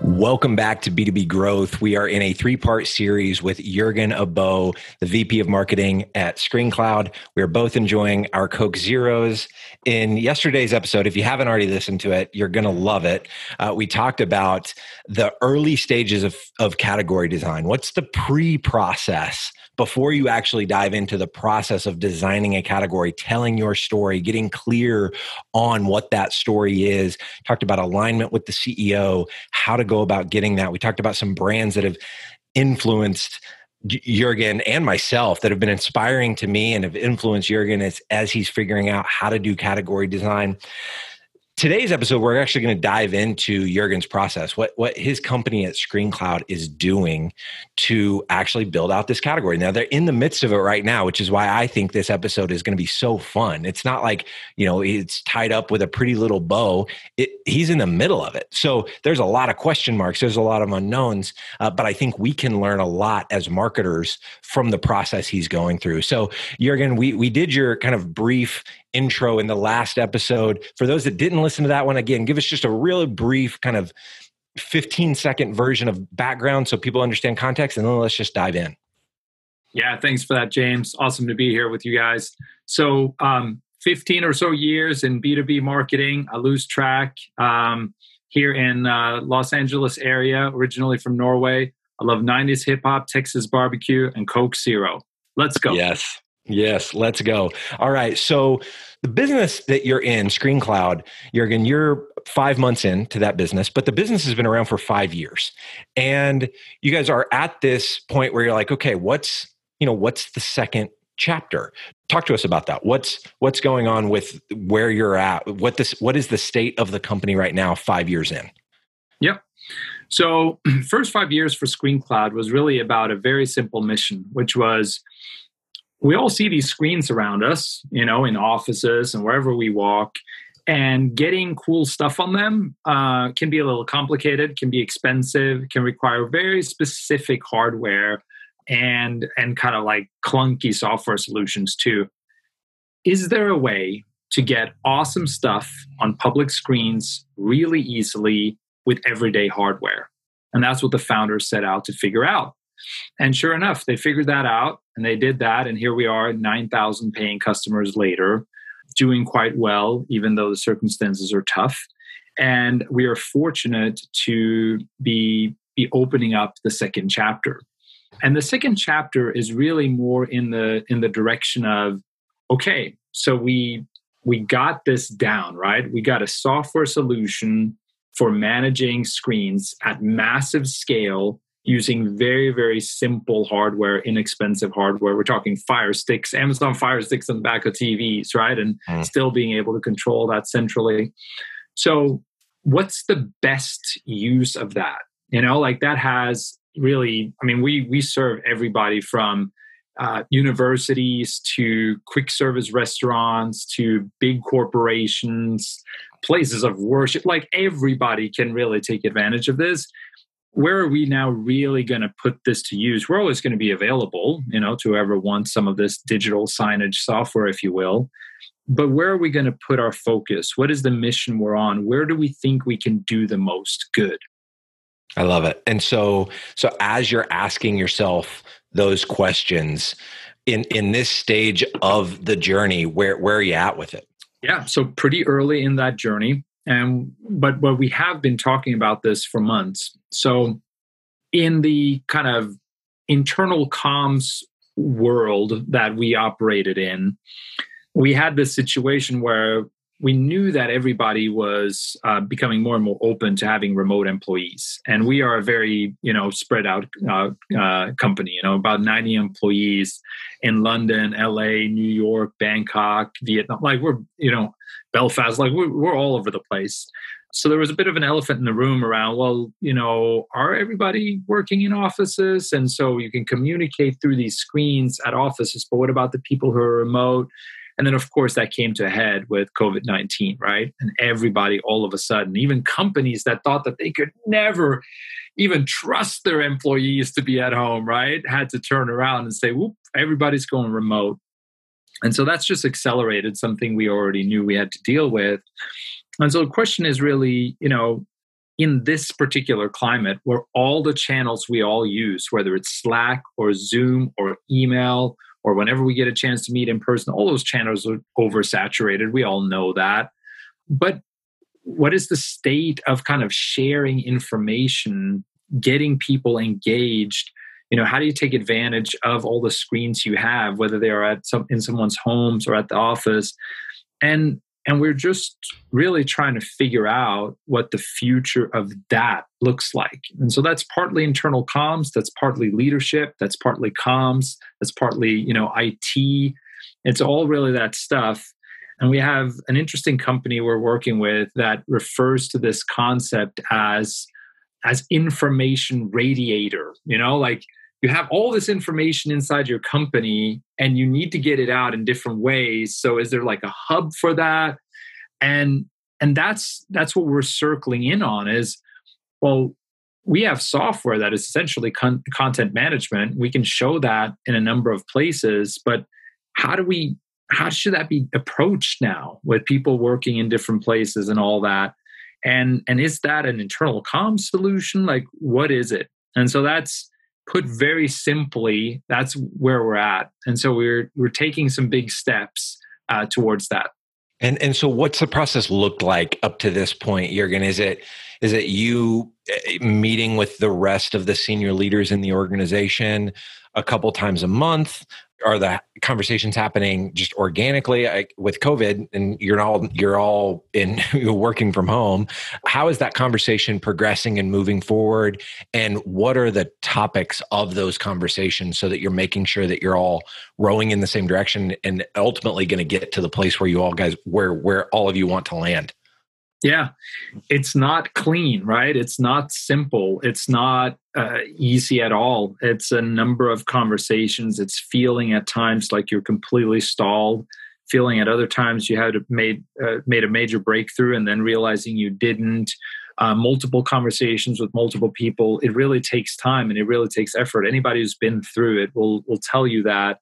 Welcome back to B2B Growth. We are in a three part series with Jurgen Abo, the VP of Marketing at ScreenCloud. We are both enjoying our Coke Zeros. In yesterday's episode, if you haven't already listened to it, you're going to love it. Uh, we talked about the early stages of, of category design. What's the pre process before you actually dive into the process of designing a category, telling your story, getting clear on what that story is. Talked about alignment with the CEO, how to go about getting that. We talked about some brands that have influenced Jurgen and myself that have been inspiring to me and have influenced Jurgen as, as he's figuring out how to do category design today's episode, we're actually going to dive into Jurgen's process, what what his company at ScreenCloud is doing to actually build out this category. Now they're in the midst of it right now, which is why I think this episode is going to be so fun. It's not like you know it's tied up with a pretty little bow. It, he's in the middle of it, so there's a lot of question marks. There's a lot of unknowns, uh, but I think we can learn a lot as marketers from the process he's going through. So Jurgen, we we did your kind of brief intro in the last episode. For those that didn't listen to that one, again, give us just a really brief kind of 15 second version of background so people understand context, and then let's just dive in. Yeah, thanks for that, James. Awesome to be here with you guys. So, um, 15 or so years in B2B marketing. I lose track um, here in uh, Los Angeles area, originally from Norway. I love 90s hip hop, Texas barbecue, and Coke Zero. Let's go. Yes. Yes, let's go. All right. So the business that you're in, ScreenCloud, Jurgen, you're five months into that business, but the business has been around for five years. And you guys are at this point where you're like, okay, what's, you know, what's the second chapter? Talk to us about that. What's what's going on with where you're at? What this what is the state of the company right now, five years in? Yep. So first five years for ScreenCloud was really about a very simple mission, which was we all see these screens around us, you know, in offices and wherever we walk. And getting cool stuff on them uh, can be a little complicated, can be expensive, can require very specific hardware and and kind of like clunky software solutions too. Is there a way to get awesome stuff on public screens really easily with everyday hardware? And that's what the founders set out to figure out. And sure enough, they figured that out and they did that. And here we are, 9,000 paying customers later, doing quite well, even though the circumstances are tough. And we are fortunate to be, be opening up the second chapter. And the second chapter is really more in the in the direction of okay, so we we got this down, right? We got a software solution for managing screens at massive scale using very, very simple hardware, inexpensive hardware. We're talking Fire Sticks, Amazon Fire Sticks on the back of TVs, right? And mm. still being able to control that centrally. So, what's the best use of that? You know, like that has really, I mean, we we serve everybody from uh, universities to quick service restaurants to big corporations, places of worship. Like everybody can really take advantage of this where are we now really going to put this to use? We're always going to be available, you know, to whoever wants some of this digital signage software, if you will. But where are we going to put our focus? What is the mission we're on? Where do we think we can do the most good? I love it. And so, so as you're asking yourself those questions in in this stage of the journey, where where are you at with it? Yeah, so pretty early in that journey. And but but we have been talking about this for months. So in the kind of internal comms world that we operated in, we had this situation where we knew that everybody was uh, becoming more and more open to having remote employees, and we are a very you know spread out uh, uh, company. You know, about ninety employees in London, L.A., New York, Bangkok, Vietnam. Like we're you know Belfast. Like we're, we're all over the place. So there was a bit of an elephant in the room around. Well, you know, are everybody working in offices? And so you can communicate through these screens at offices. But what about the people who are remote? And then, of course, that came to a head with COVID 19, right? And everybody, all of a sudden, even companies that thought that they could never even trust their employees to be at home, right? Had to turn around and say, whoop, everybody's going remote. And so that's just accelerated something we already knew we had to deal with. And so the question is really, you know, in this particular climate where all the channels we all use, whether it's Slack or Zoom or email or whenever we get a chance to meet in person, all those channels are oversaturated. We all know that. But what is the state of kind of sharing information, getting people engaged? You know, how do you take advantage of all the screens you have, whether they are at some in someone's homes or at the office? And and we're just really trying to figure out what the future of that looks like. And so that's partly internal comms, that's partly leadership, that's partly comms, that's partly, you know, IT. It's all really that stuff. And we have an interesting company we're working with that refers to this concept as as information radiator, you know, like you have all this information inside your company and you need to get it out in different ways. So is there like a hub for that? And and that's that's what we're circling in on is well we have software that is essentially con- content management. We can show that in a number of places but how do we how should that be approached now with people working in different places and all that? And and is that an internal com solution? Like what is it? And so that's put very simply, that's where we're at. And so we're we're taking some big steps uh, towards that. And and so what's the process looked like up to this point, Jurgen? Is it is it you eh, meeting with the rest of the senior leaders in the organization a couple times a month? Are the conversations happening just organically I, with covid and you're all you're all in you're working from home how is that conversation progressing and moving forward? And what are the topics of those conversations so that you're making sure that you're all rowing in the same direction and ultimately going to get to the place where you all guys where where all of you want to land yeah, it's not clean, right? It's not simple. It's not uh, easy at all. It's a number of conversations. It's feeling at times like you're completely stalled. Feeling at other times you had made uh, made a major breakthrough and then realizing you didn't. Uh, multiple conversations with multiple people. It really takes time and it really takes effort. Anybody who's been through it will will tell you that.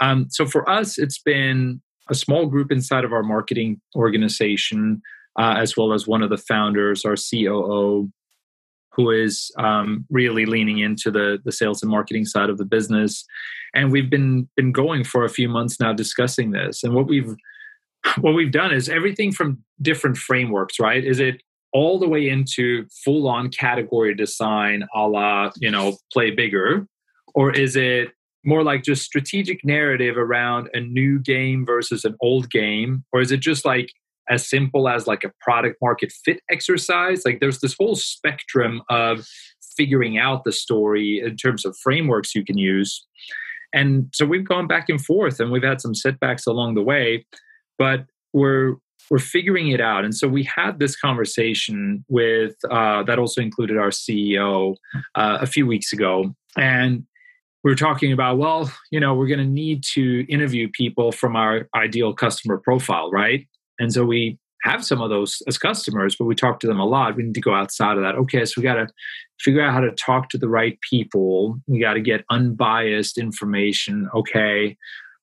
Um, so for us, it's been a small group inside of our marketing organization uh, as well as one of the founders, our COO, who is um, really leaning into the the sales and marketing side of the business. And we've been been going for a few months now discussing this. And what we've what we've done is everything from different frameworks, right? Is it all the way into full on category design a la, you know, play bigger? Or is it more like just strategic narrative around a new game versus an old game? Or is it just like as simple as like a product market fit exercise. Like there's this whole spectrum of figuring out the story in terms of frameworks you can use. And so we've gone back and forth and we've had some setbacks along the way, but we're we're figuring it out. And so we had this conversation with uh, that also included our CEO uh, a few weeks ago. And we were talking about, well, you know, we're going to need to interview people from our ideal customer profile, right? And so we have some of those as customers, but we talk to them a lot. We need to go outside of that. Okay, so we got to figure out how to talk to the right people. We got to get unbiased information. Okay.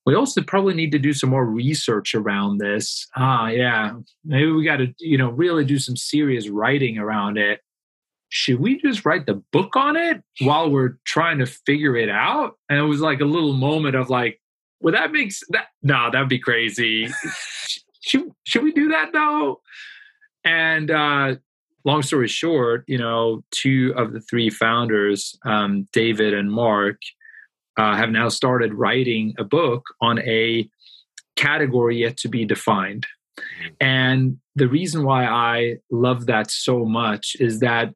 We also probably need to do some more research around this. Ah, yeah. Maybe we got to, you know, really do some serious writing around it. Should we just write the book on it while we're trying to figure it out? And it was like a little moment of like, well, that makes that no, that'd be crazy should should we do that though? And uh, long story short, you know, two of the three founders, um, David and Mark, uh, have now started writing a book on a category yet to be defined. And the reason why I love that so much is that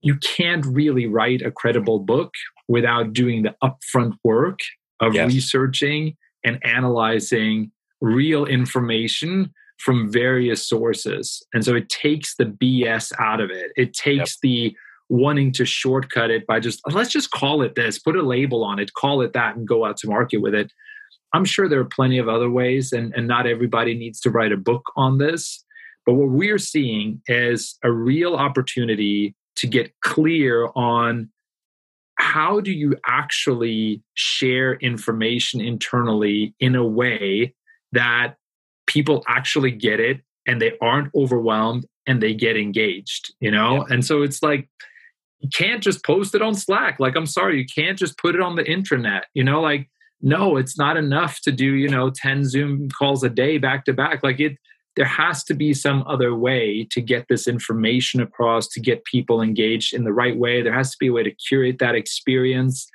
you can't really write a credible book without doing the upfront work of Yes. researching and analyzing real information from various sources. And so it takes the BS out of it. It takes the wanting to shortcut it by just let's just call it this, put a label on it, call it that, and go out to market with it. I'm sure there are plenty of other ways, and, and not everybody needs to write a book on this. But what we're seeing is a real opportunity to get clear on how do you actually share information internally in a way that people actually get it and they aren't overwhelmed and they get engaged you know? And so it's like you can't just post it on slack. Like i'm sorry you can't just put it on the intranet you know? Like no it's not enough to do you know 10 zoom calls a day back to back. Like it there has to be some other way to get this information across to get people engaged in the right way. There has to be a way to curate that experience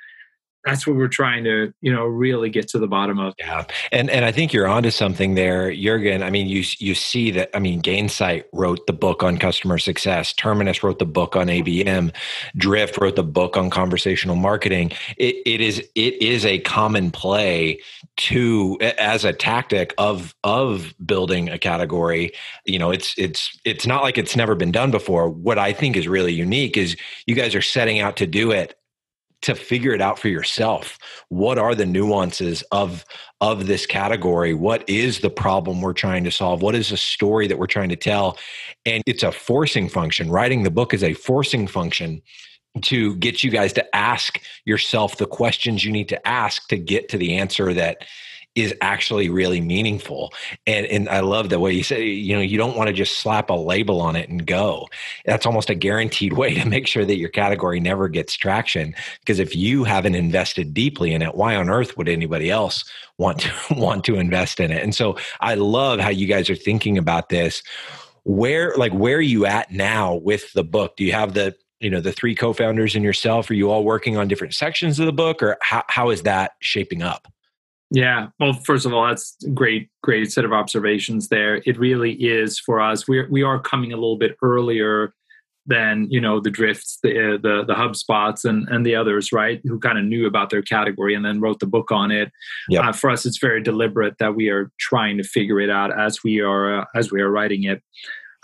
that's what we're trying to you know really get to the bottom of Yeah, and and I think you're onto something there, Jurgen. I mean, you you see that. I mean, Gainsight wrote the book on customer success. Terminus wrote the book on ABM. Drift wrote the book on conversational marketing. It, it is it is a common play to as a tactic of of building a category. You know, it's it's it's not like it's never been done before. What I think is really unique is you guys are setting out to do it to figure it out for yourself. What are the nuances of of this category? What is the problem we're trying to solve? What is the story that we're trying to tell? And it's a forcing function. Writing the book is a forcing function to get you guys to ask yourself the questions you need to ask to get to the answer that is actually really meaningful. And and I love the way you say you know you don't want to just slap a label on it and go. That's almost a guaranteed way to make sure that your category never gets traction because if you haven't invested deeply in it why on earth would anybody else want to want to invest in it? And so I love how you guys are thinking about this. Where like where are you at now with the book? Do you have the you know the three co-founders and yourself? Are you all working on different sections of the book or how, how is that shaping up Yeah. Well, first of all, that's great, great set of observations there. It really is for us. We're we are coming a little bit earlier than you know the drifts, the uh, the the HubSpots and and the others, right? Who kind of knew about their category and then wrote the book on it. Yep. Uh, for us, it's very deliberate that we are trying to figure it out as we are uh, as we are writing it.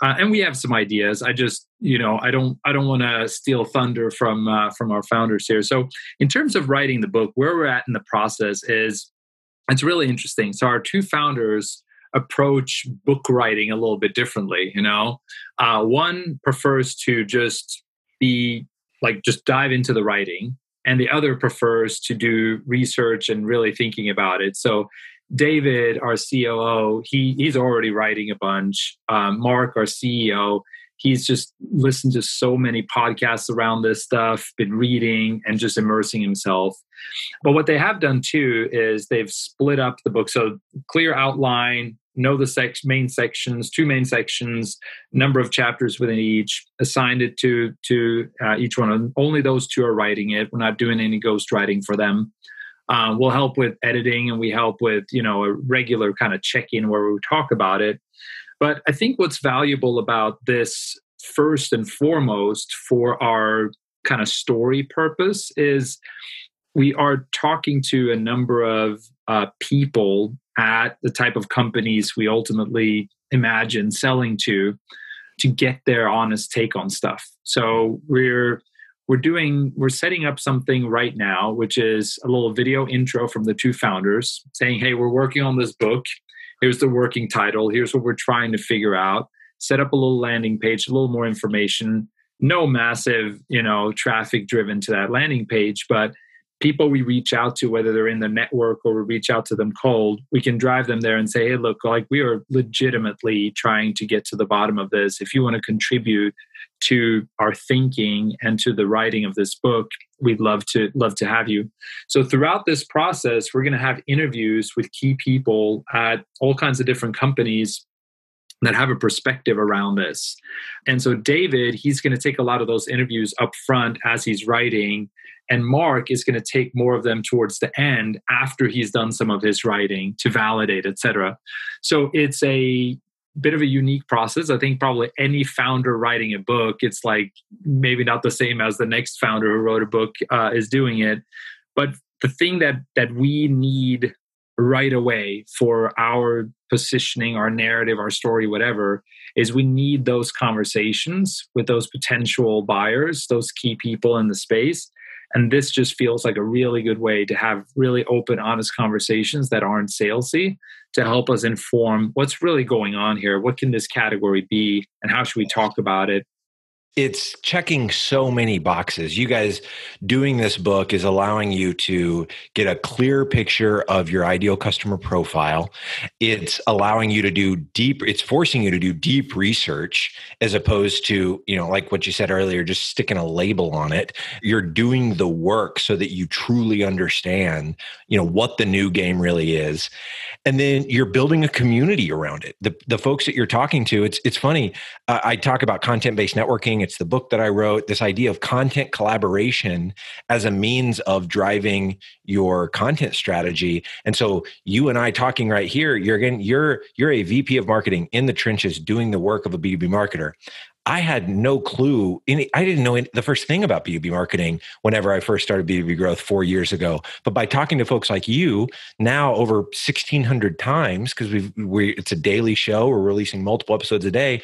Uh, and we have some ideas. I just, you know, I don't, I don't want to steal thunder from uh, from our founders here. So, in terms of writing the book, where we're at in the process is it's really interesting. So our two founders approach book writing a little bit differently. You know, uh, one prefers to just be like just dive into the writing, and the other prefers to do research and really thinking about it. So. David, our COO, he he's already writing a bunch. Um, Mark, our CEO, he's just listened to so many podcasts around this stuff, been reading and just immersing himself. But what they have done too is they've split up the book. So clear outline, know the sec- main sections, two main sections, number of chapters within each, assigned it to to uh, each one. And only those two are writing it. We're not doing any ghost writing for them. Uh, we'll help with editing and we help with you know a regular kind of check-in where we talk about it. But I think what's valuable about this first and foremost for our kind of story purpose is we are talking to a number of uh, people at the type of companies we ultimately imagine selling to to get their honest take on stuff. So we're we're doing we're setting up something right now which is a little video intro from the two founders saying hey we're working on this book here's the working title. Here's what we're trying to figure out. Set up a little landing page a little more information. No massive you know traffic driven to that landing page but people we reach out to whether they're in the network or we reach out to them cold we can drive them there and say hey look like we are legitimately trying to get to the bottom of this. If you want to contribute to our thinking and to the writing of this book we'd love to love to have you. So throughout this process we're going to have interviews with key people at all kinds of different companies that have a perspective around this. And so David, he's going to take a lot of those interviews up front as he's writing and Mark is going to take more of them towards the end after he's done some of his writing to validate, etc. So it's a bit of a unique process. I think probably any founder writing a book, it's like maybe not the same as the next founder who wrote a book uh, is doing it. But the thing that that we need right away for our positioning, our narrative, our story, whatever, is we need those conversations with those potential buyers, those key people in the space. And this just feels like a really good way to have really open, honest conversations that aren't salesy to help us inform what's really going on here. What can this category be? And how should we talk about it? It's checking so many boxes. You guys doing this book is allowing you to get a clear picture of your ideal customer profile. It's allowing you to do deep, it's forcing you to do deep research as opposed to, you know, like what you said earlier, just sticking a label on it. You're doing the work so that you truly understand, you know, what the new game really is. And then you're building a community around it. The, the folks that you're talking to, it's, it's funny. Uh, I talk about content based networking it's the book that I wrote. This idea of content collaboration as a means of driving your content strategy. And so you and I talking right here, you're again, you're you're a VP of marketing in the trenches doing the work of a B2B marketer. I had no clue. Any, I didn't know any, the first thing about B2B marketing whenever I first started B2B growth four years ago. But by talking to folks like you now over 1600 times, because we've, we, it's a daily show, we're releasing multiple episodes a day.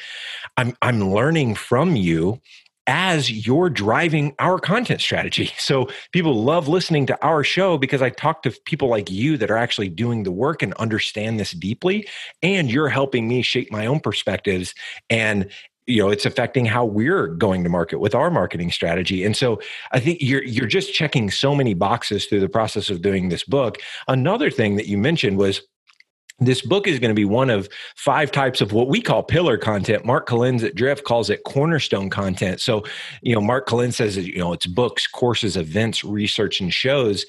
I'm, I'm learning from you as you're driving our content strategy. So people love listening to our show because I talk to people like you that are actually doing the work and understand this deeply. And you're helping me shape my own perspectives and you know it's affecting how we're going to market with our marketing strategy and so i think you're you're just checking so many boxes through the process of doing this book another thing that you mentioned was this book is going to be one of five types of what we call pillar content. Mark Kilens at Drift calls it cornerstone content. So, you know, Mark Kilens says, you know, it's books, courses, events, research, and shows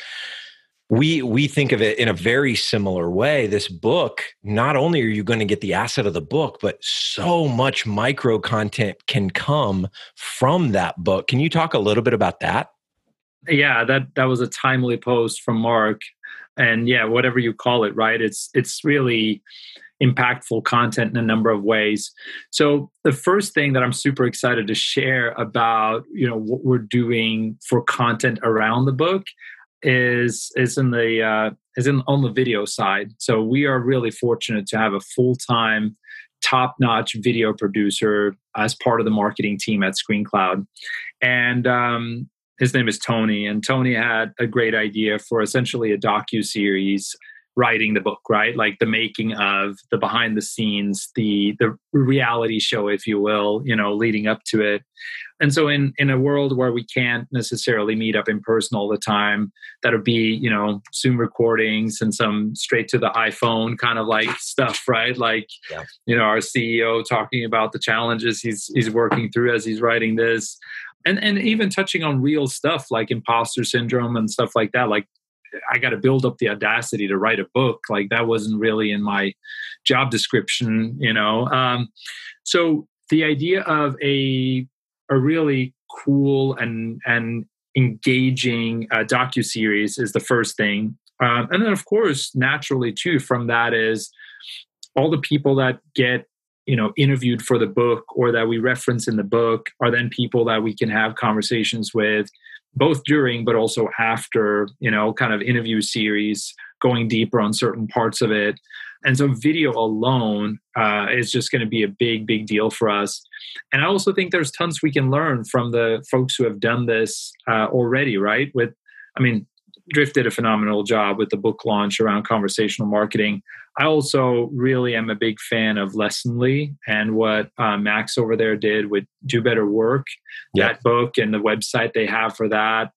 we we think of it in a very similar way. This book not only are you going to get the asset of the book but so much micro content can come from that book. Can you talk a little bit about that? Yeah that that was a timely post from mark. And yeah whatever you call it right? It's it's really impactful content in a number of ways. So the first thing that i'm super excited to share about you know what we're doing for content around the book is is in the uh, is in on the video side. So we are really fortunate to have a full time, top notch video producer as part of the marketing team at ScreenCloud, and um, his name is Tony. And Tony had a great idea for essentially a docu series writing the book right? Like the making of the behind the scenes the the reality show if you will you know leading up to it. And so in in a world where we can't necessarily meet up in person all the time that'll be you know zoom recordings and some straight to the iphone kind of like stuff right? Like yeah. you know our ceo talking about the challenges he's he's working through as he's writing this. And and even touching on real stuff like imposter syndrome and stuff like that like I got to build up the audacity to write a book. Like that wasn't really in my job description, you know. Um, so the idea of a a really cool and and engaging uh, docu series is the first thing, um, and then of course, naturally too, from that is all the people that get you know interviewed for the book or that we reference in the book are then people that we can have conversations with both during but also after you know kind of interview series going deeper on certain parts of it. And so video alone uh, is just going to be a big big deal for us. And i also think there's tons we can learn from the folks who have done this uh, already right? With i mean drift did a phenomenal job with the book launch around conversational marketing I also really am a big fan of Lessonly and what uh, Max over there did with Do Better Work, yep. that book and the website they have for that.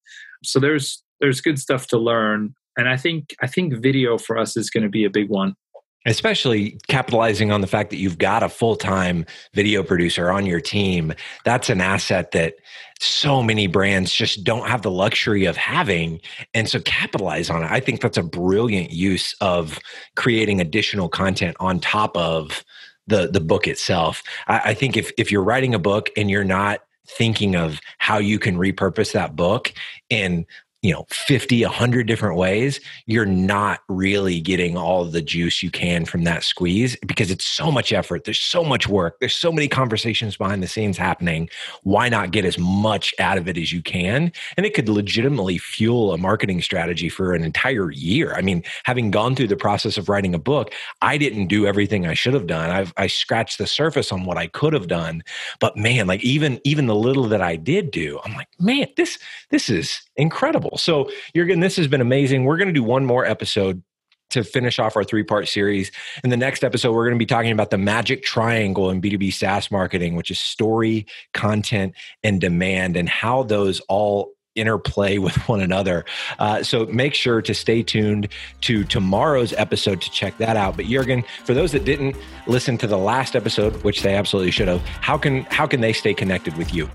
So there's there's good stuff to learn, and I think I think video for us is going to be a big one especially capitalizing on the fact that you've got a full-time video producer on your team that's an asset that so many brands just don't have the luxury of having. And so capitalize on it. I think that's a brilliant use of creating additional content on top of the the book itself. I, I think if if you're writing a book and you're not thinking of how you can repurpose that book and you know 50 100 different ways you're not really getting all the juice you can from that squeeze because it's so much effort there's so much work there's so many conversations behind the scenes happening. Why not get as much out of it as you can? And it could legitimately fuel a marketing strategy for an entire year. I mean having gone through the process of writing a book i didn't do everything i should have done. I've i scratched the surface on what i could have done. But man like even even the little that i did do i'm like man this this is incredible. So, Jurgen, this has been amazing. We're going to do one more episode to finish off our three part series. In the next episode, we're going to be talking about the magic triangle in B2B SaaS marketing, which is story, content, and demand, and how those all interplay with one another. Uh, so make sure to stay tuned to tomorrow's episode to check that out. But Jurgen, for those that didn't listen to the last episode, which they absolutely should have, how can how can they stay connected with you?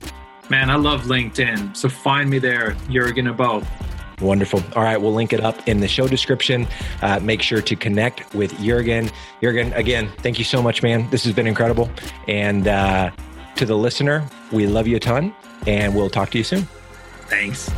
Man, I love LinkedIn. So find me there, Jurgen Abo. Wonderful. All right, we'll link it up in the show description. Uh, make sure to connect with Jurgen. Jurgen, again, thank you so much, man. This has been incredible. And uh, to the listener, we love you a ton, and we'll talk to you soon. Thanks.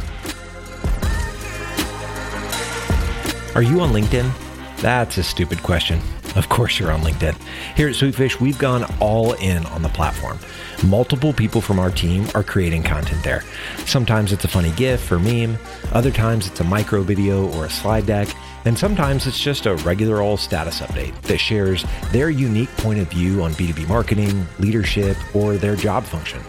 Are you on LinkedIn? That's a stupid question. Of course, you're on LinkedIn. Here at Sweetfish, we've gone all in on the platform. Multiple people from our team are creating content there. Sometimes it's a funny GIF or meme, other times it's a micro video or a slide deck, and sometimes it's just a regular old status update that shares their unique point of view on B2B marketing, leadership, or their job function.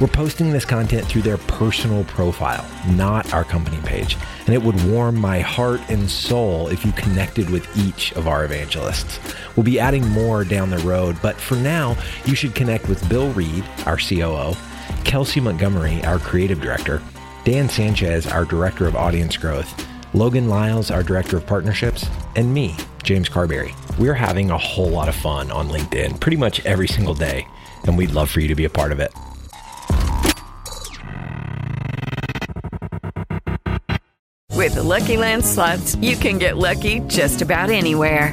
We're posting this content through their personal profile, not our company page. And it would warm my heart and soul if you connected with each of our evangelists. We'll be adding more down the road, but for now, you should connect with Bill Reed, our COO, Kelsey Montgomery, our creative director, Dan Sanchez, our director of audience growth, Logan Lyles, our director of partnerships, and me, James Carberry. We're having a whole lot of fun on LinkedIn pretty much every single day, and we'd love for you to be a part of it. With the Lucky Land slots, you can get lucky just about anywhere.